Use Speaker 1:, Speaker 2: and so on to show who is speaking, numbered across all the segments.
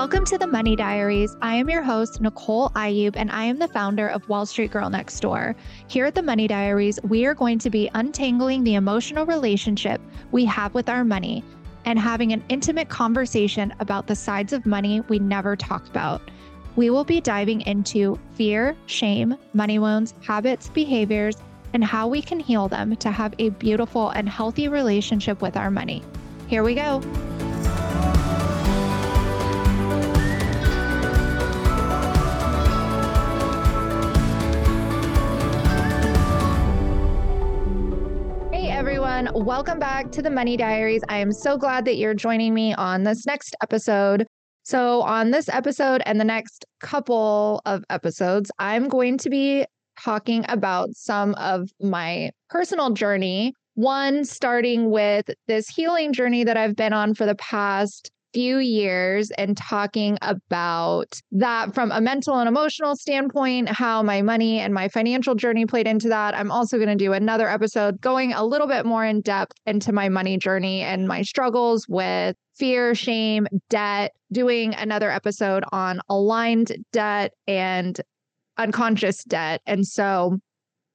Speaker 1: Welcome to the Money Diaries. I am your host, Nicole Ayub, and I am the founder of Wall Street Girl Next Door. Here at the Money Diaries, we are going to be untangling the emotional relationship we have with our money and having an intimate conversation about the sides of money we never talk about. We will be diving into fear, shame, money wounds, habits, behaviors, and how we can heal them to have a beautiful and healthy relationship with our money. Here we go. Everyone. Welcome back to the Money Diaries. I am so glad that you're joining me on this next episode. So, on this episode and the next couple of episodes, I'm going to be talking about some of my personal journey. One, starting with this healing journey that I've been on for the past few years and talking about that from a mental and emotional standpoint, how my money and my financial journey played into that. I'm also going to do another episode going a little bit more in depth into my money journey and my struggles with fear, shame, debt, doing another episode on aligned debt and unconscious debt. And so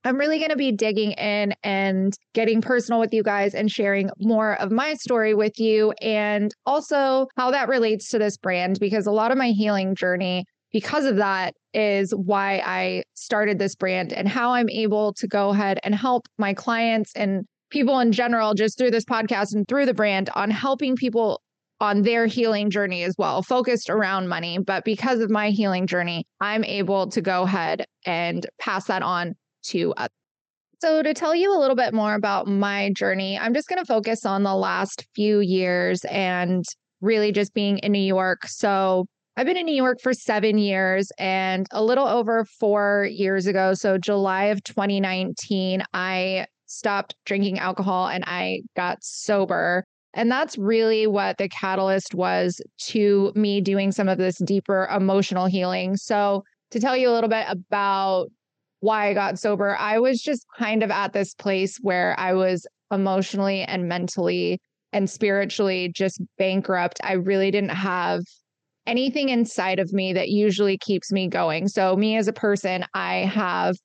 Speaker 1: I'm really going to be digging in and getting personal with you guys and sharing more of my story with you and also how that relates to this brand because a lot of my healing journey because of that is why I started this brand and how I'm able to go ahead and help my clients and people in general just through this podcast and through the brand on helping people on their healing journey as well, focused around money. But because of my healing journey, I'm able to go ahead and pass that on to others. So, to tell you a little bit more about my journey, I'm just going to focus on the last few years and really just being in New York. So, I've been in New York for seven years and a little over four years ago. So, July of 2019, I stopped drinking alcohol and I got sober. And that's really what the catalyst was to me doing some of this deeper emotional healing. So, to tell you a little bit about why I got sober, I was just kind of at this place where I was emotionally and mentally and spiritually just bankrupt. I really didn't have anything inside of me that usually keeps me going. So, me as a person, I have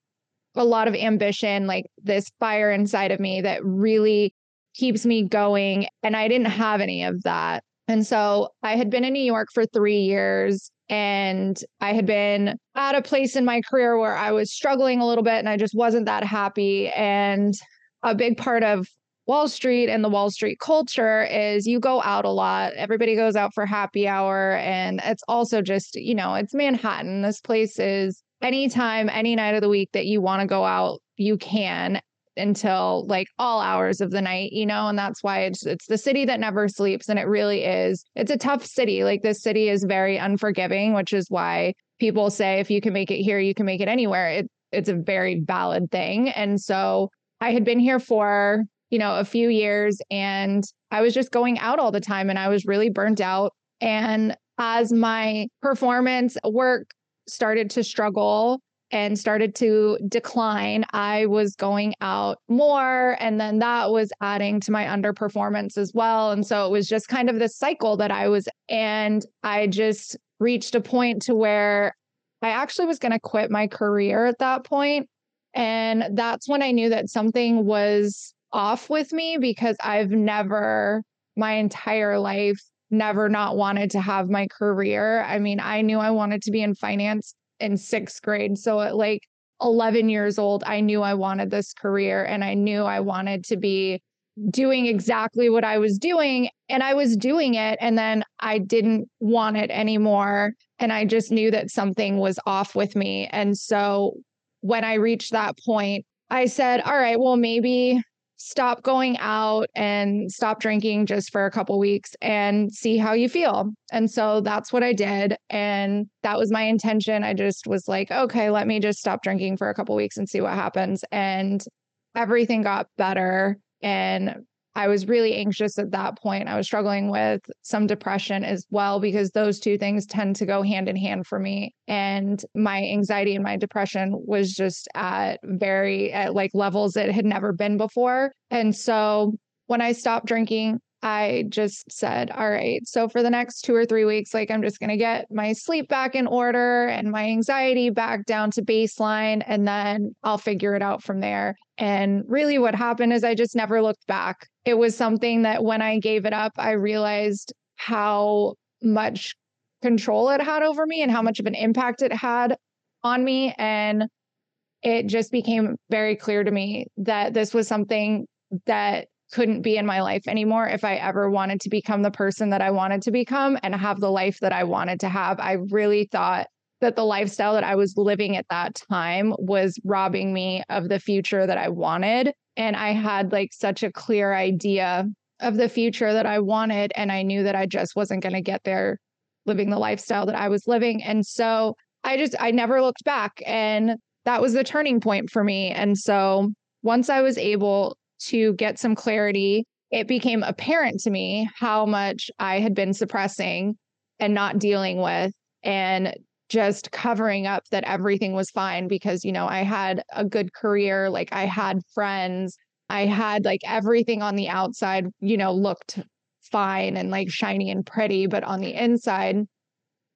Speaker 1: a lot of ambition, like this fire inside of me that really keeps me going. And I didn't have any of that. And so I had been in New York for three years and I had been at a place in my career where I was struggling a little bit and I just wasn't that happy. And a big part of Wall Street and the Wall Street culture is you go out a lot. Everybody goes out for happy hour. And it's also just, you know, it's Manhattan. This place is anytime, any night of the week that you want to go out, you can until like all hours of the night, you know, and that's why it's it's the city that never sleeps and it really is. It's a tough city. Like this city is very unforgiving, which is why people say if you can make it here, you can make it anywhere. It it's a very valid thing. And so I had been here for, you know, a few years and I was just going out all the time and I was really burnt out and as my performance work started to struggle and started to decline, I was going out more. And then that was adding to my underperformance as well. And so it was just kind of this cycle that I was, and I just reached a point to where I actually was going to quit my career at that point. And that's when I knew that something was off with me because I've never, my entire life, never not wanted to have my career. I mean, I knew I wanted to be in finance in sixth grade. So at like 11 years old, I knew I wanted this career and I knew I wanted to be doing exactly what I was doing. And I was doing it. And then I didn't want it anymore. And I just knew that something was off with me. And so when I reached that point, I said, all right, well, maybe stop going out and stop drinking just for a couple weeks and see how you feel. And so that's what I did and that was my intention. I just was like, okay, let me just stop drinking for a couple weeks and see what happens and everything got better and I was really anxious at that point. I was struggling with some depression as well because those two things tend to go hand in hand for me. And my anxiety and my depression was just at very at like levels it had never been before. And so when I stopped drinking, I just said, all right, so for the next two or three weeks, like I'm just going to get my sleep back in order and my anxiety back down to baseline, and then I'll figure it out from there. And really, what happened is I just never looked back. It was something that when I gave it up, I realized how much control it had over me and how much of an impact it had on me. And it just became very clear to me that this was something that couldn't be in my life anymore if I ever wanted to become the person that I wanted to become and have the life that I wanted to have. I really thought that the lifestyle that I was living at that time was robbing me of the future that I wanted. And I had like such a clear idea of the future that I wanted. And I knew that I just wasn't going to get there living the lifestyle that I was living. And so I just, I never looked back. And that was the turning point for me. And so once I was able to get some clarity, it became apparent to me how much I had been suppressing and not dealing with and just covering up that everything was fine because, you know, I had a good career, like I had friends, I had like everything on the outside, you know, looked fine and like shiny and pretty, but on the inside,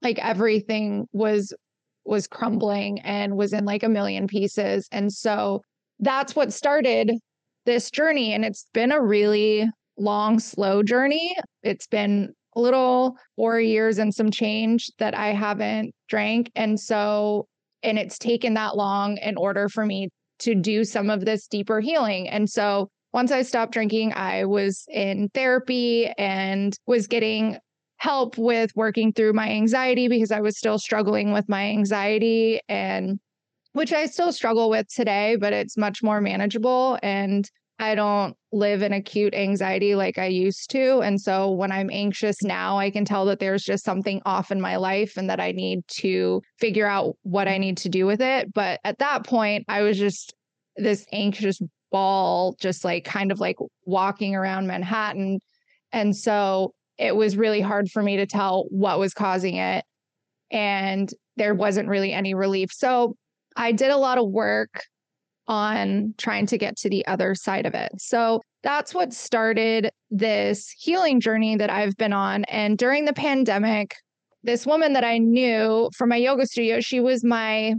Speaker 1: like everything was was crumbling and was in like a million pieces. And so that's what started this journey. And it's been a really long, slow journey. It's been a little four years and some change that I haven't drank. And so, and it's taken that long in order for me to do some of this deeper healing. And so, once I stopped drinking, I was in therapy and was getting help with working through my anxiety because I was still struggling with my anxiety and which I still struggle with today, but it's much more manageable. And I don't live in acute anxiety like I used to. And so when I'm anxious now, I can tell that there's just something off in my life and that I need to figure out what I need to do with it. But at that point, I was just this anxious ball, just like kind of like walking around Manhattan. And so it was really hard for me to tell what was causing it. And there wasn't really any relief. So I did a lot of work on trying to get to the other side of it. So that's what started this healing journey that I've been on. And during the pandemic, this woman that I knew from my yoga studio, she was my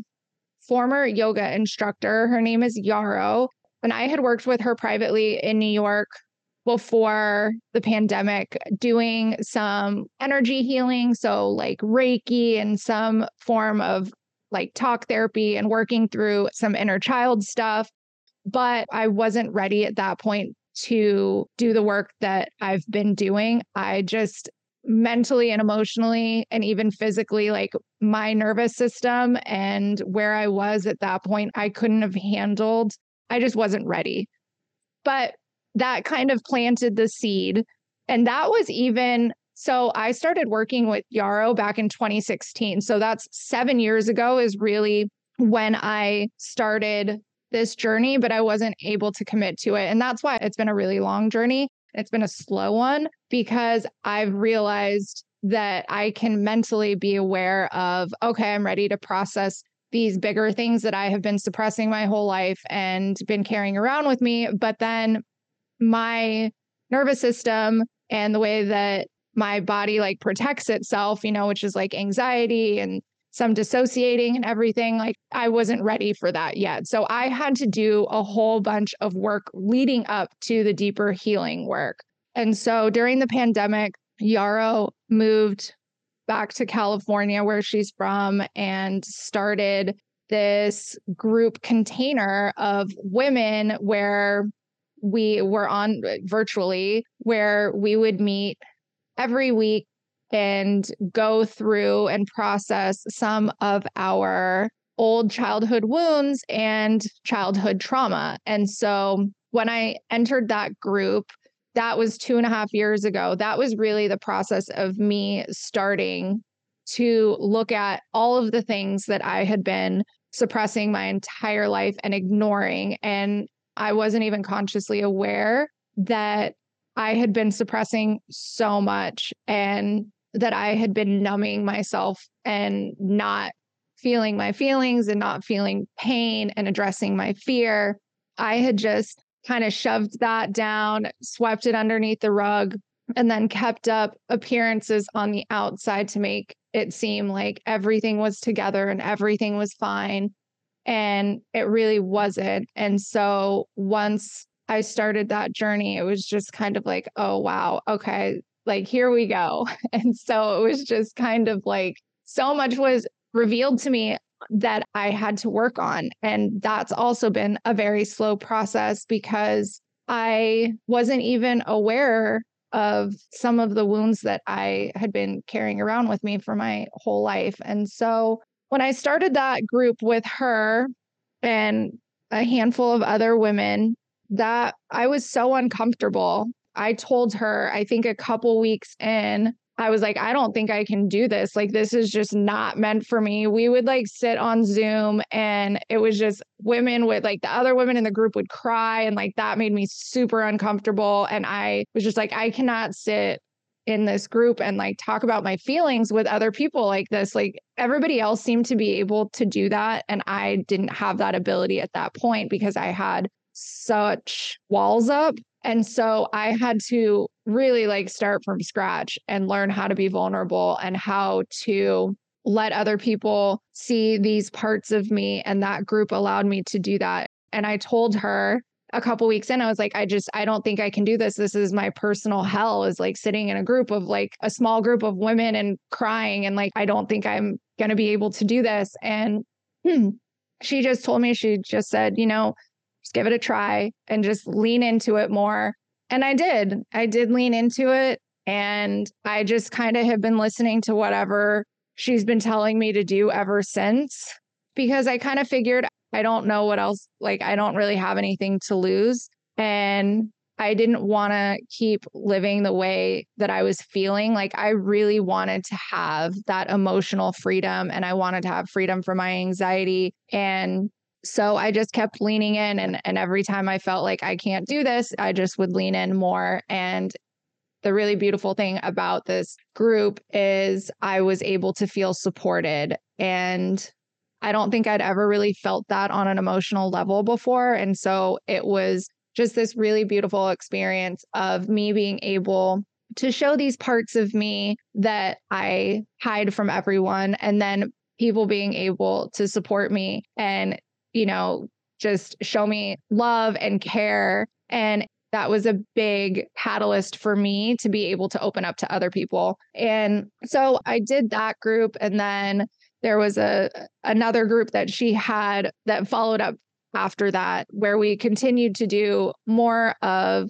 Speaker 1: former yoga instructor. Her name is Yarrow. And I had worked with her privately in New York before the pandemic doing some energy healing. So, like Reiki and some form of like talk therapy and working through some inner child stuff. But I wasn't ready at that point to do the work that I've been doing. I just mentally and emotionally and even physically, like my nervous system and where I was at that point, I couldn't have handled. I just wasn't ready. But that kind of planted the seed. And that was even so I started working with Yarrow back in 2016. So that's seven years ago, is really when I started this journey, but I wasn't able to commit to it. And that's why it's been a really long journey. It's been a slow one because I've realized that I can mentally be aware of, okay, I'm ready to process these bigger things that I have been suppressing my whole life and been carrying around with me. But then my nervous system and the way that my body like protects itself, you know, which is like anxiety and some dissociating and everything. Like I wasn't ready for that yet. So I had to do a whole bunch of work leading up to the deeper healing work. And so during the pandemic, Yarrow moved back to California, where she's from, and started this group container of women where we were on virtually, where we would meet every week and go through and process some of our old childhood wounds and childhood trauma. And so when I entered that group, that was two and a half years ago. That was really the process of me starting to look at all of the things that I had been suppressing my entire life and ignoring. And I wasn't even consciously aware that I had been suppressing so much and that I had been numbing myself and not feeling my feelings and not feeling pain and addressing my fear. I had just kind of shoved that down, swept it underneath the rug and then kept up appearances on the outside to make it seem like everything was together and everything was fine. And it really wasn't. And so once I started that journey, it was just kind of like, oh, wow, okay, like here we go. And so it was just kind of like so much was revealed to me that I had to work on. And that's also been a very slow process because I wasn't even aware of some of the wounds that I had been carrying around with me for my whole life. And so when I started that group with her and a handful of other women, that I was so uncomfortable. I told her, I think a couple weeks in, I was like, I don't think I can do this. Like, this is just not meant for me. We would like sit on Zoom and it was just women with like the other women in the group would cry. And like that made me super uncomfortable. And I was just like, I cannot sit in this group and like talk about my feelings with other people like this. Like, everybody else seemed to be able to do that. And I didn't have that ability at that point because I had such walls up and so I had to really like start from scratch and learn how to be vulnerable and how to let other people see these parts of me. And that group allowed me to do that. And I told her a couple weeks in, I was like, I just, I don't think I can do this. This is my personal hell is like sitting in a group of like a small group of women and crying. And like, I don't think I'm going to be able to do this. And hmm, she just told me, she just said, you know, just give it a try and just lean into it more. And I did. I did lean into it. And I just kind of have been listening to whatever she's been telling me to do ever since because I kind of figured I don't know what else, like, I don't really have anything to lose. And I didn't want to keep living the way that I was feeling. Like, I really wanted to have that emotional freedom and I wanted to have freedom from my anxiety. And so I just kept leaning in and and every time I felt like I can't do this, I just would lean in more and the really beautiful thing about this group is I was able to feel supported and I don't think I'd ever really felt that on an emotional level before and so it was just this really beautiful experience of me being able to show these parts of me that I hide from everyone and then people being able to support me and you know, just show me love and care. And that was a big catalyst for me to be able to open up to other people. And so I did that group and then there was a another group that she had that followed up after that where we continued to do more of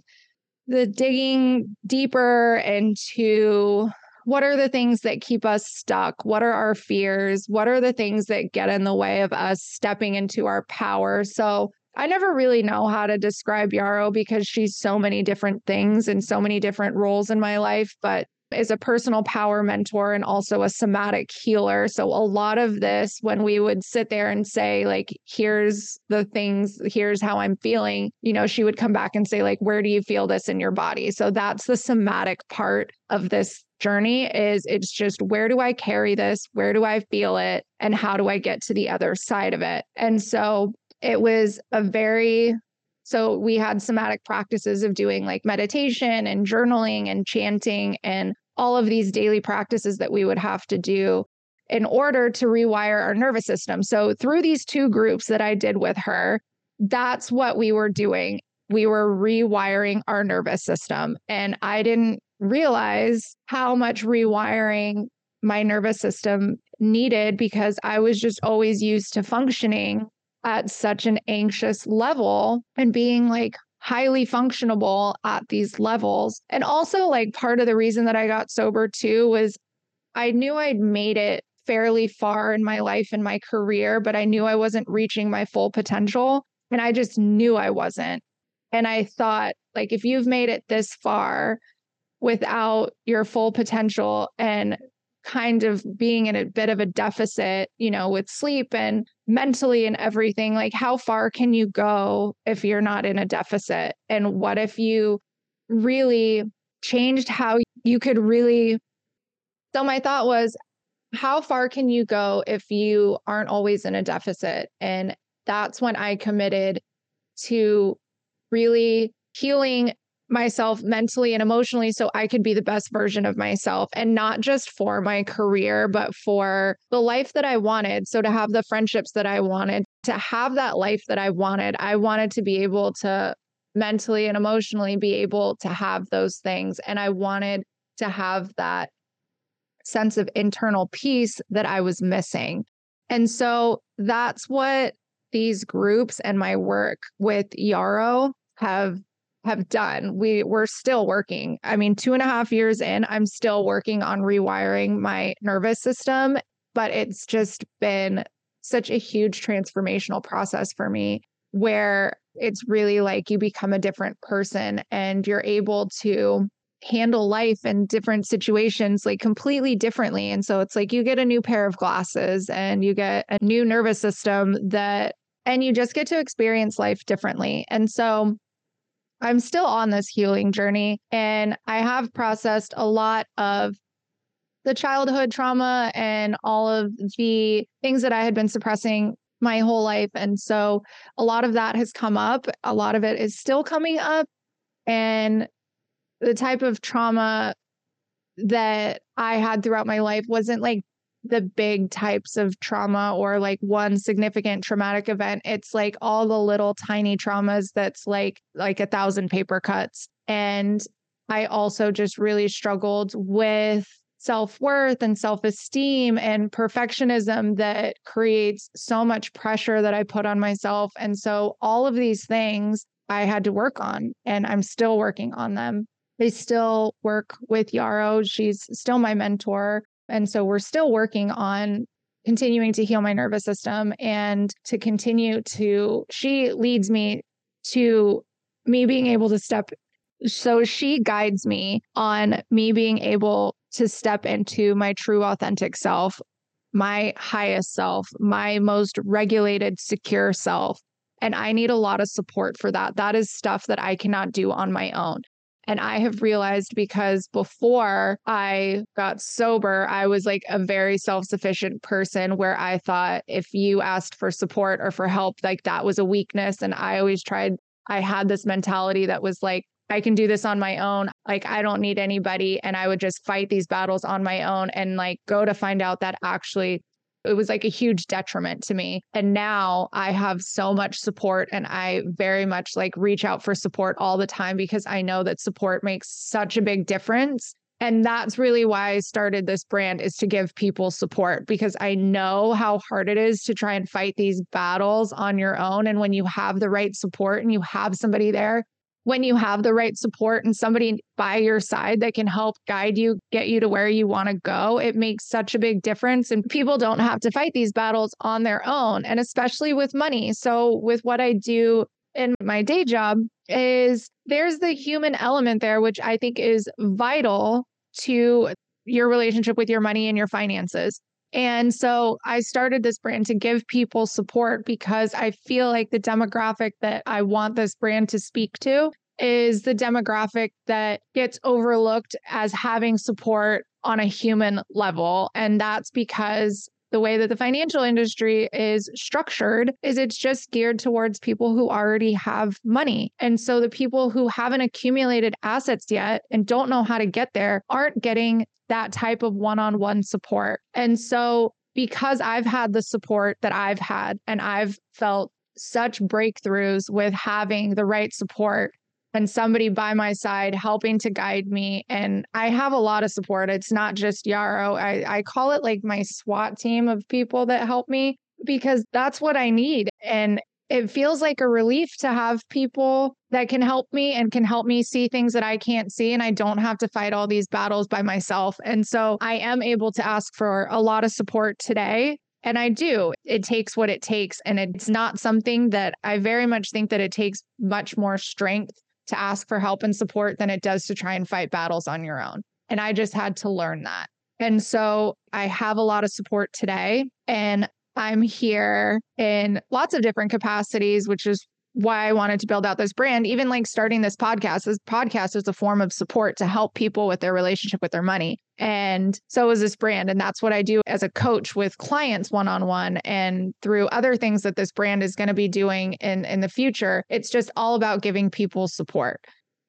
Speaker 1: the digging deeper into what are the things that keep us stuck? What are our fears? What are the things that get in the way of us stepping into our power? So I never really know how to describe Yarrow because she's so many different things and so many different roles in my life. But is a personal power mentor and also a somatic healer. So a lot of this when we would sit there and say like here's the things here's how I'm feeling, you know, she would come back and say like where do you feel this in your body? So that's the somatic part of this journey is it's just where do I carry this? Where do I feel it? And how do I get to the other side of it? And so it was a very so we had somatic practices of doing like meditation and journaling and chanting and all of these daily practices that we would have to do in order to rewire our nervous system. So through these two groups that I did with her, that's what we were doing. We were rewiring our nervous system. And I didn't realize how much rewiring my nervous system needed because I was just always used to functioning at such an anxious level and being like highly functionable at these levels. And also, like, part of the reason that I got sober too was I knew I'd made it fairly far in my life and my career, but I knew I wasn't reaching my full potential. And I just knew I wasn't. And I thought, like, if you've made it this far without your full potential and kind of being in a bit of a deficit, you know, with sleep and mentally and everything, like how far can you go if you're not in a deficit? And what if you really changed how you could really? So, my thought was, how far can you go if you aren't always in a deficit? And that's when I committed to really healing myself mentally and emotionally so I could be the best version of myself and not just for my career, but for the life that I wanted. So to have the friendships that I wanted, to have that life that I wanted, I wanted to be able to mentally and emotionally be able to have those things. And I wanted to have that sense of internal peace that I was missing. And so that's what these groups and my work with Yarrow have have done. We we're still working. I mean, two and a half years in, I'm still working on rewiring my nervous system, but it's just been such a huge transformational process for me where it's really like you become a different person and you're able to handle life in different situations like completely differently. And so it's like you get a new pair of glasses and you get a new nervous system that, and you just get to experience life differently. And so I'm still on this healing journey and I have processed a lot of the childhood trauma and all of the things that I had been suppressing my whole life. And so a lot of that has come up. A lot of it is still coming up. And the type of trauma that I had throughout my life wasn't like the big types of trauma or like one significant traumatic event. It's like all the little tiny traumas that's like like a thousand paper cuts. And I also just really struggled with self worth and self esteem and perfectionism that creates so much pressure that I put on myself. And so, all of these things I had to work on, and I'm still working on them. I still work with Yarrow. She's still my mentor. And so, we're still working on continuing to heal my nervous system and to continue to, she leads me to me being able to step so she guides me on me being able to step into my true authentic self, my highest self, my most regulated, secure self. And I need a lot of support for that. That is stuff that I cannot do on my own. And I have realized because before I got sober, I was like a very self sufficient person where I thought if you asked for support or for help, like that was a weakness. And I always tried, I had this mentality that was like, I can do this on my own. Like, I don't need anybody. And I would just fight these battles on my own and like go to find out that actually it was like a huge detriment to me. And now I have so much support and I very much like reach out for support all the time because I know that support makes such a big difference. And that's really why I started this brand is to give people support because I know how hard it is to try and fight these battles on your own. And when you have the right support and you have somebody there when you have the right support and somebody by your side that can help guide you, get you to where you want to go, it makes such a big difference. And people don't have to fight these battles on their own, and especially with money. So, with what I do in my day job, is there's the human element there, which I think is vital to your relationship with your money and your finances. And so I started this brand to give people support because I feel like the demographic that I want this brand to speak to is the demographic that gets overlooked as having support on a human level. And that's because the way that the financial industry is structured is it's just geared towards people who already have money. And so the people who haven't accumulated assets yet and don't know how to get there aren't getting that type of one on one support. And so, because I've had the support that I've had and I've felt such breakthroughs with having the right support and somebody by my side helping to guide me. And I have a lot of support. It's not just Yarrow. I, I call it like my SWAT team of people that help me because that's what I need. And it feels like a relief to have people that can help me and can help me see things that I can't see. And I don't have to fight all these battles by myself. And so I am able to ask for a lot of support today. And I do. It takes what it takes. And it's not something that I very much think that it takes much more strength to ask for help and support than it does to try and fight battles on your own. And I just had to learn that. And so I have a lot of support today. And I'm here in lots of different capacities, which is why I wanted to build out this brand. Even like starting this podcast, this podcast is a form of support to help people with their relationship with their money. And so is this brand. And that's what I do as a coach with clients one on one and through other things that this brand is going to be doing in, in the future. It's just all about giving people support.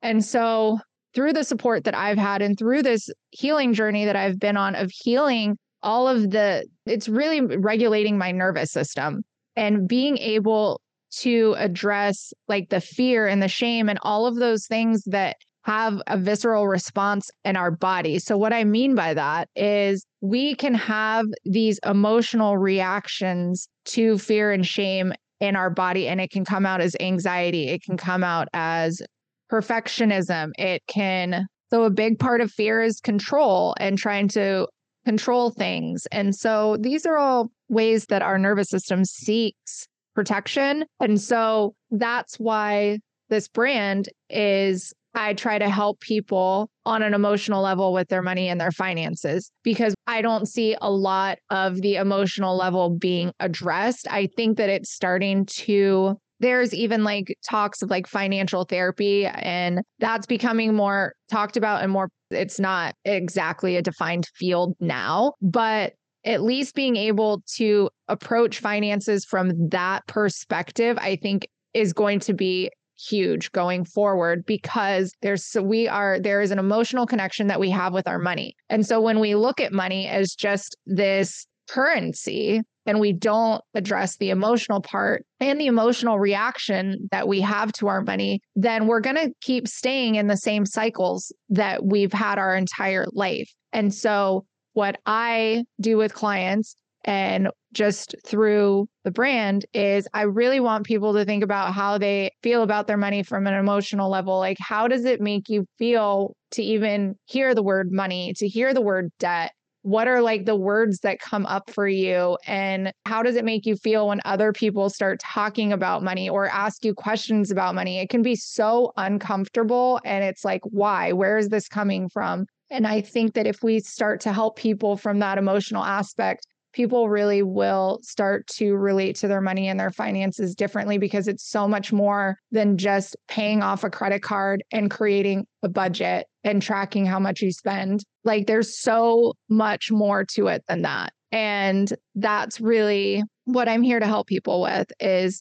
Speaker 1: And so through the support that I've had and through this healing journey that I've been on of healing all of the, it's really regulating my nervous system and being able to address like the fear and the shame and all of those things that have a visceral response in our body. So, what I mean by that is we can have these emotional reactions to fear and shame in our body, and it can come out as anxiety, it can come out as perfectionism. It can, so a big part of fear is control and trying to control things. And so these are all ways that our nervous system seeks protection. And so that's why this brand is I try to help people on an emotional level with their money and their finances because I don't see a lot of the emotional level being addressed. I think that it's starting to there's even like talks of like financial therapy and that's becoming more talked about and more it's not exactly a defined field now but at least being able to approach finances from that perspective i think is going to be huge going forward because there's we are there is an emotional connection that we have with our money and so when we look at money as just this currency and we don't address the emotional part and the emotional reaction that we have to our money, then we're going to keep staying in the same cycles that we've had our entire life. And so, what I do with clients and just through the brand is I really want people to think about how they feel about their money from an emotional level. Like, how does it make you feel to even hear the word money, to hear the word debt? what are like the words that come up for you and how does it make you feel when other people start talking about money or ask you questions about money it can be so uncomfortable and it's like why where is this coming from and i think that if we start to help people from that emotional aspect people really will start to relate to their money and their finances differently because it's so much more than just paying off a credit card and creating a budget and tracking how much you spend. Like there's so much more to it than that. And that's really what I'm here to help people with is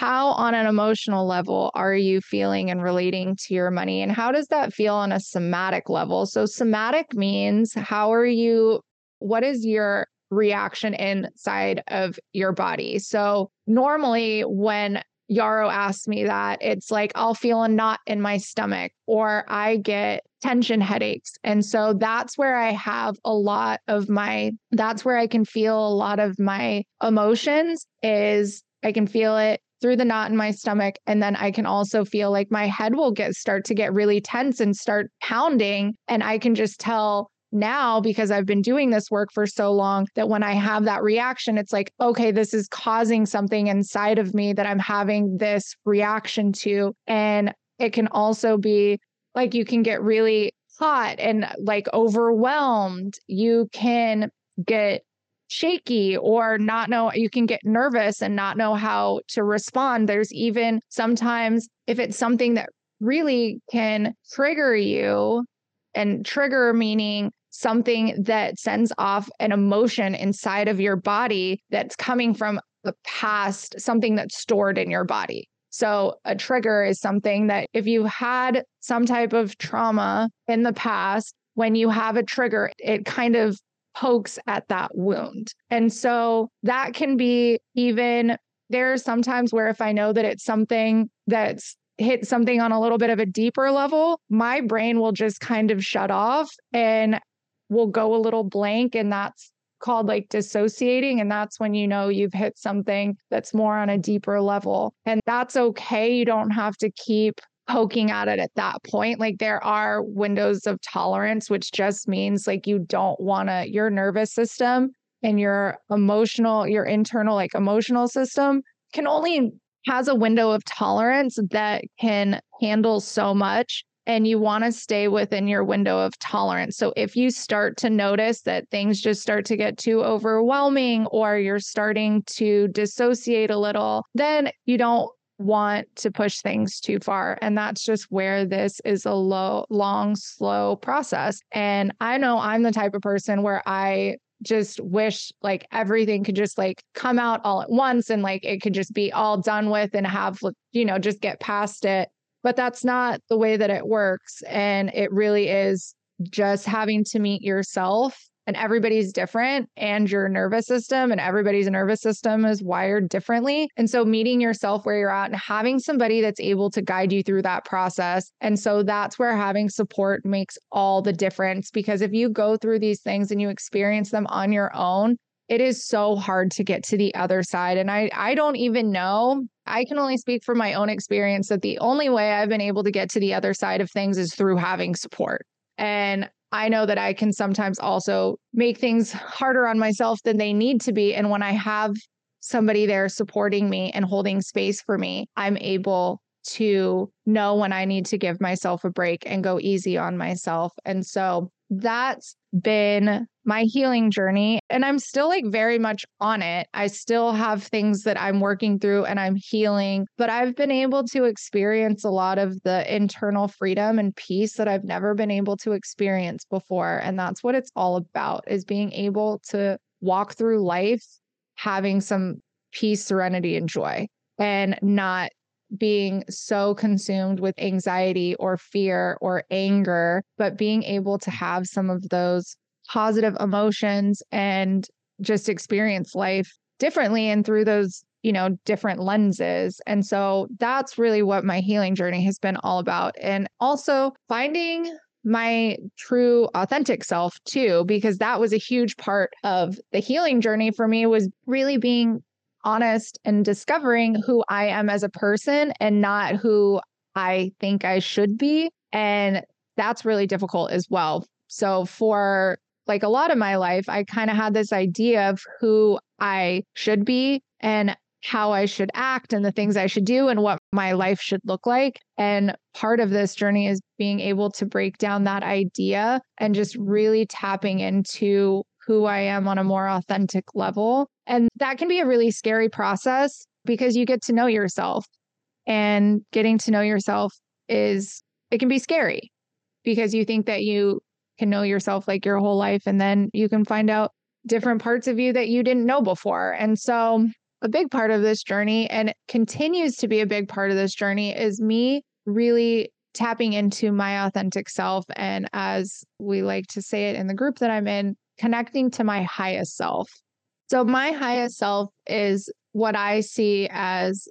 Speaker 1: how on an emotional level are you feeling and relating to your money and how does that feel on a somatic level? So somatic means how are you what is your reaction inside of your body. So normally when Yarrow asks me that, it's like I'll feel a knot in my stomach or I get tension headaches. And so that's where I have a lot of my, that's where I can feel a lot of my emotions is I can feel it through the knot in my stomach and then i can also feel like my head will get start to get really tense and start pounding and i can just tell now because I've been doing this work for so long that when I have that reaction, it's like, okay, this is causing something inside of me that I'm having this reaction to. And it can also be like you can get really hot and like overwhelmed. You can get shaky or not know you can get nervous and not know how to respond there's even sometimes if it's something that really can trigger you and trigger meaning something that sends off an emotion inside of your body that's coming from the past, something that's stored in your body. So, a trigger is something that if you had some type of trauma in the past, when you have a trigger, it kind of pokes at that wound. And so that can be even there are sometimes where if I know that it's something that's hit something on a little bit of a deeper level, my brain will just kind of shut off and will go a little blank and that's called like dissociating and that's when you know you've hit something that's more on a deeper level and that's okay you don't have to keep poking at it at that point like there are windows of tolerance which just means like you don't want to your nervous system and your emotional your internal like emotional system can only has a window of tolerance that can handle so much and you want to stay within your window of tolerance. So if you start to notice that things just start to get too overwhelming or you're starting to dissociate a little, then you don't want to push things too far. And that's just where this is a low, long, slow process. And I know I'm the type of person where I just wish like everything could just like come out all at once and like it could just be all done with and have, you know, just get past it but that's not the way that it works. And it really is just having to meet yourself and everybody's different and your nervous system and everybody's nervous system is wired differently. And so meeting yourself where you're at and having somebody that's able to guide you through that process. And so that's where having support makes all the difference because if you go through these things and you experience them on your own, it is so hard to get to the other side and I I don't even know I can only speak from my own experience that the only way I've been able to get to the other side of things is through having support. And I know that I can sometimes also make things harder on myself than they need to be. And when I have somebody there supporting me and holding space for me, I'm able to know when I need to give myself a break and go easy on myself. And so that's been my healing journey. And I'm still like very much on it. I still have things that I'm working through and I'm healing, but I've been able to experience a lot of the internal freedom and peace that I've never been able to experience before. And that's what it's all about is being able to walk through life having some peace, serenity, and joy and not being so consumed with anxiety or fear or anger, but being able to have some of those positive emotions and just experience life differently and through those you know different lenses and so that's really what my healing journey has been all about and also finding my true authentic self too because that was a huge part of the healing journey for me was really being honest and discovering who I am as a person and not who I think I should be. And that's really difficult as well. So, for like a lot of my life, I kind of had this idea of who I should be and how I should act and the things I should do and what my life should look like. And part of this journey is being able to break down that idea and just really tapping into who I am on a more authentic level. And that can be a really scary process because you get to know yourself. And getting to know yourself is, it can be scary because you think that you can know yourself like your whole life. And then you can find out different parts of you that you didn't know before. And so, a big part of this journey, and continues to be a big part of this journey, is me really tapping into my authentic self. And as we like to say it in the group that I'm in, connecting to my highest self. So, my highest self is what I see as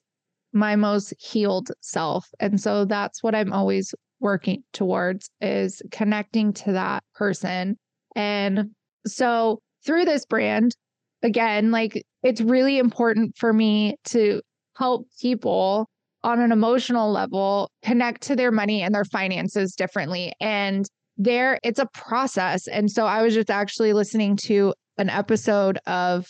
Speaker 1: my most healed self. And so that's what I'm always working towards is connecting to that person. And so through this brand, again, like it's really important for me to help people on an emotional level connect to their money and their finances differently. And there it's a process. And so I was just actually listening to an episode of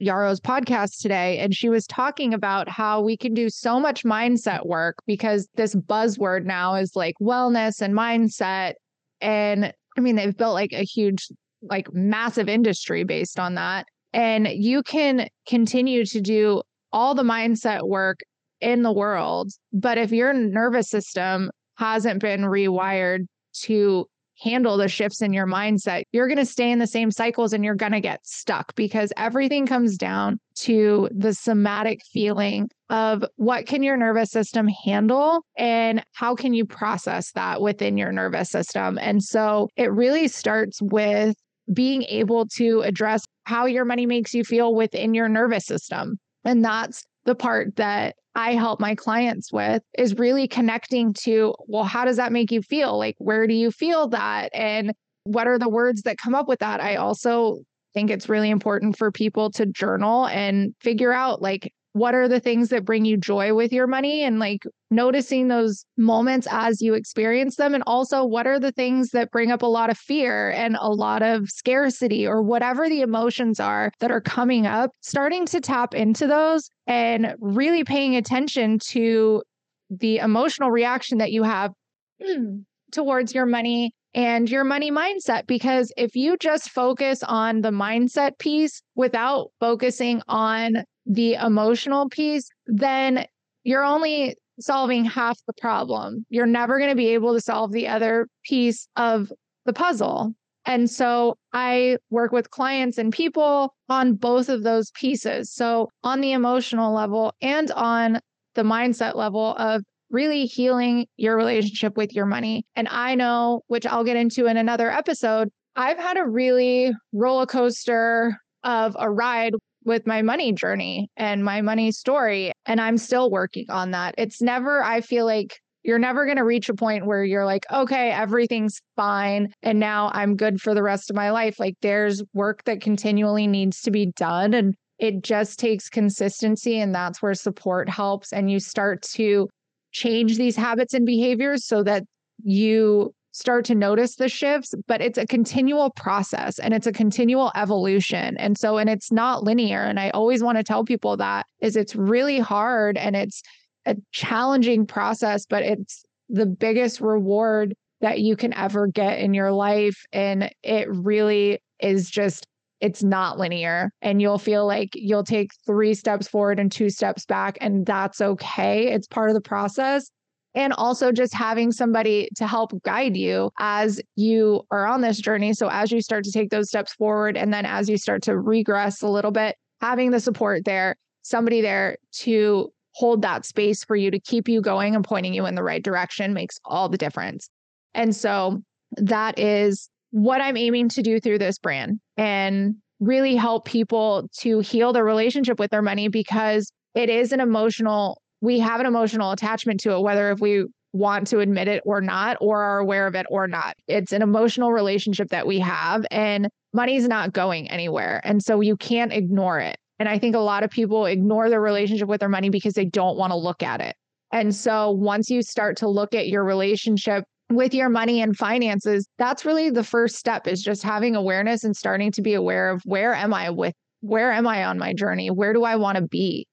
Speaker 1: Yarrow's podcast today, and she was talking about how we can do so much mindset work because this buzzword now is like wellness and mindset. And I mean, they've built like a huge, like massive industry based on that. And you can continue to do all the mindset work in the world. But if your nervous system hasn't been rewired to handle the shifts in your mindset, you're going to stay in the same cycles and you're going to get stuck because everything comes down to the somatic feeling of what can your nervous system handle and how can you process that within your nervous system. And so it really starts with being able to address how your money makes you feel within your nervous system. And that's the part that I help my clients with is really connecting to, well, how does that make you feel? Like, where do you feel that? And what are the words that come up with that? I also think it's really important for people to journal and figure out, like, what are the things that bring you joy with your money and like noticing those moments as you experience them and also what are the things that bring up a lot of fear and a lot of scarcity or whatever the emotions are that are coming up starting to tap into those and really paying attention to the emotional reaction that you have towards your money and your money mindset. Because if you just focus on the mindset piece without focusing on the emotional piece, then you're only solving half the problem. You're never going to be able to solve the other piece of the puzzle. And so I work with clients and people on both of those pieces. So, on the emotional level and on the mindset level of really healing your relationship with your money. And I know, which I'll get into in another episode, I've had a really roller coaster of a ride with my money journey and my money story. And I'm still working on that. It's never, I feel like you're never going to reach a point where you're like, okay, everything's fine. And now I'm good for the rest of my life. Like there's work that continually needs to be done. And it just takes consistency. And that's where support helps. And you start to change these habits and behaviors so that you start to notice the shifts, but it's a continual process and it's a continual evolution. And so, and it's not linear. And I always want to tell people that is it's really hard and it's a challenging process, but it's the biggest reward that you can ever get in your life. And it really is just, it's not linear. And you'll feel like you'll take three steps forward and two steps back, and that's okay. It's part of the process and also just having somebody to help guide you as you are on this journey. So, as you start to take those steps forward, and then as you start to regress a little bit, having the support there, somebody there to hold that space for you to keep you going and pointing you in the right direction makes all the difference. And so, that is what I'm aiming to do through this brand and really help people to heal their relationship with their money because it is an emotional we have an emotional attachment to it, whether if we want to admit it or not, or are aware of it or not. It's an emotional relationship that we have, and money's not going anywhere. And so you can't ignore it. And I think a lot of people ignore their relationship with their money because they don't want to look at it. And so once you start to look at your relationship with your money and finances, that's really the first step is just having awareness and starting to be aware of where am I with where am I on my journey? Where do I want to be?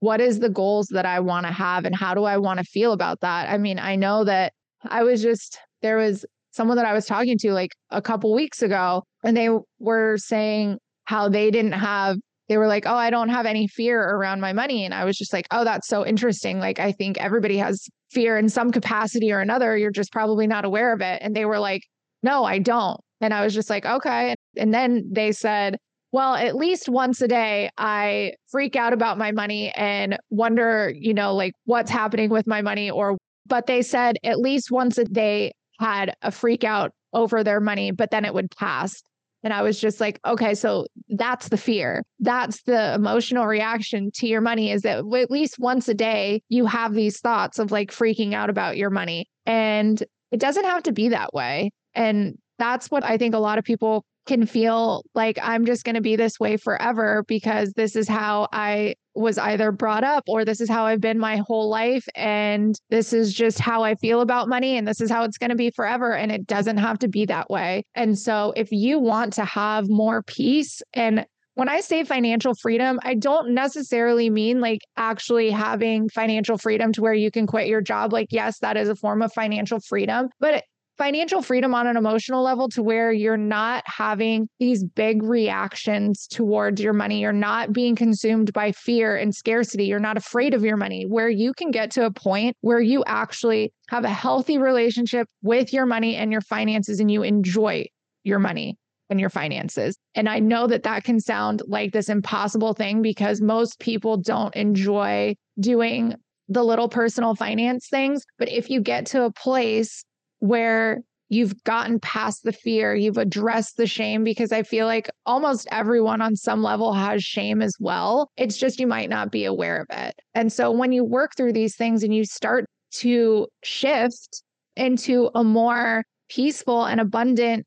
Speaker 1: What is the goals that I want to have and how do I want to feel about that? I mean, I know that I was just there was someone that I was talking to like a couple weeks ago and they were saying how they didn't have they were like, "Oh, I don't have any fear around my money." And I was just like, "Oh, that's so interesting. Like I think everybody has fear in some capacity or another. You're just probably not aware of it." And they were like, "No, I don't." And I was just like, "Okay." And then they said, well, at least once a day, I freak out about my money and wonder, you know, like what's happening with my money. Or, but they said at least once a day had a freak out over their money, but then it would pass. And I was just like, okay, so that's the fear. That's the emotional reaction to your money is that at least once a day, you have these thoughts of like freaking out about your money. And it doesn't have to be that way. And that's what I think a lot of people can feel like I'm just going to be this way forever because this is how I was either brought up or this is how I've been my whole life. And this is just how I feel about money. And this is how it's going to be forever. And it doesn't have to be that way. And so if you want to have more peace and when I say financial freedom, I don't necessarily mean like actually having financial freedom to where you can quit your job. Like, yes, that is a form of financial freedom, but financial freedom on an emotional level to where you're not having these big reactions towards your money. You're not being consumed by fear and scarcity. You're not afraid of your money, where you can get to a point where you actually have a healthy relationship with your money and your finances and you enjoy your money and your finances. And I know that that can sound like this impossible thing because most people don't enjoy doing the little personal finance things. But if you get to a place where you've gotten past the fear, you've addressed the shame, because I feel like almost everyone on some level has shame as well. It's just you might not be aware of it. And so when you work through these things and you start to shift into a more peaceful and abundant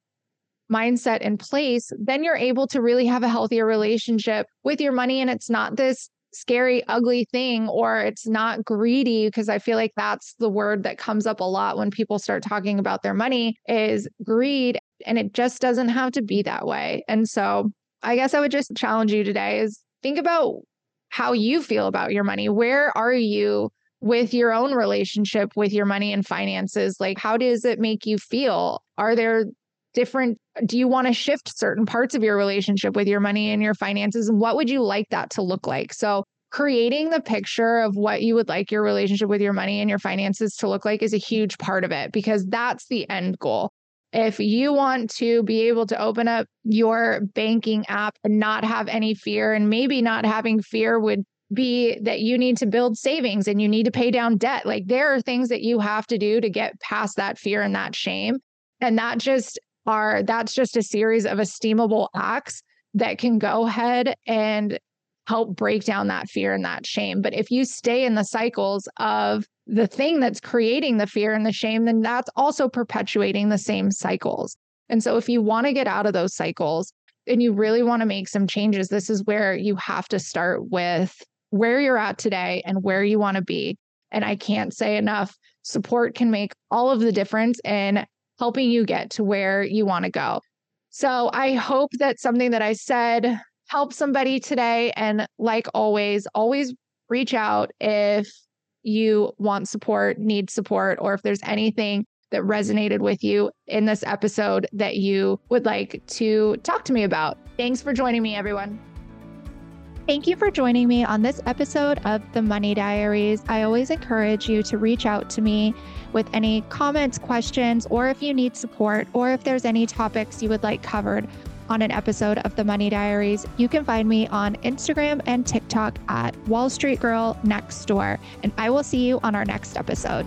Speaker 1: mindset in place, then you're able to really have a healthier relationship with your money. And it's not this scary, ugly thing, or it's not greedy, because I feel like that's the word that comes up a lot when people start talking about their money is greed. And it just doesn't have to be that way. And so I guess I would just challenge you today is think about how you feel about your money. Where are you with your own relationship with your money and finances? Like, how does it make you feel? Are there different do you want to shift certain parts of your relationship with your money and your finances and what would you like that to look like so creating the picture of what you would like your relationship with your money and your finances to look like is a huge part of it because that's the end goal if you want to be able to open up your banking app and not have any fear and maybe not having fear would be that you need to build savings and you need to pay down debt. Like there are things that you have to do to get past that fear and that shame. And that just are, that's just a series of esteemable acts that can go ahead and help break down that fear and that shame. But if you stay in the cycles of the thing that's creating the fear and the shame, then that's also perpetuating the same cycles. And so if you want to get out of those cycles and you really want to make some changes, this is where you have to start with where you're at today and where you want to be. And I can't say enough support can make all of the difference in helping you get to where you want to go. So I hope that something that I said helped somebody today. And like always, always reach out if you want support, need support, or if there's anything that resonated with you in this episode that you would like to talk to me about. Thanks for joining me, everyone. Thank you for joining me on this episode of the Money Diaries. I always encourage you to reach out to me with any comments, questions, or if you need support, or if there's any topics you would like covered on an episode of the Money Diaries. You can find me on Instagram and TikTok at Wall Street Girl Next Door. And I will see you on our next episode.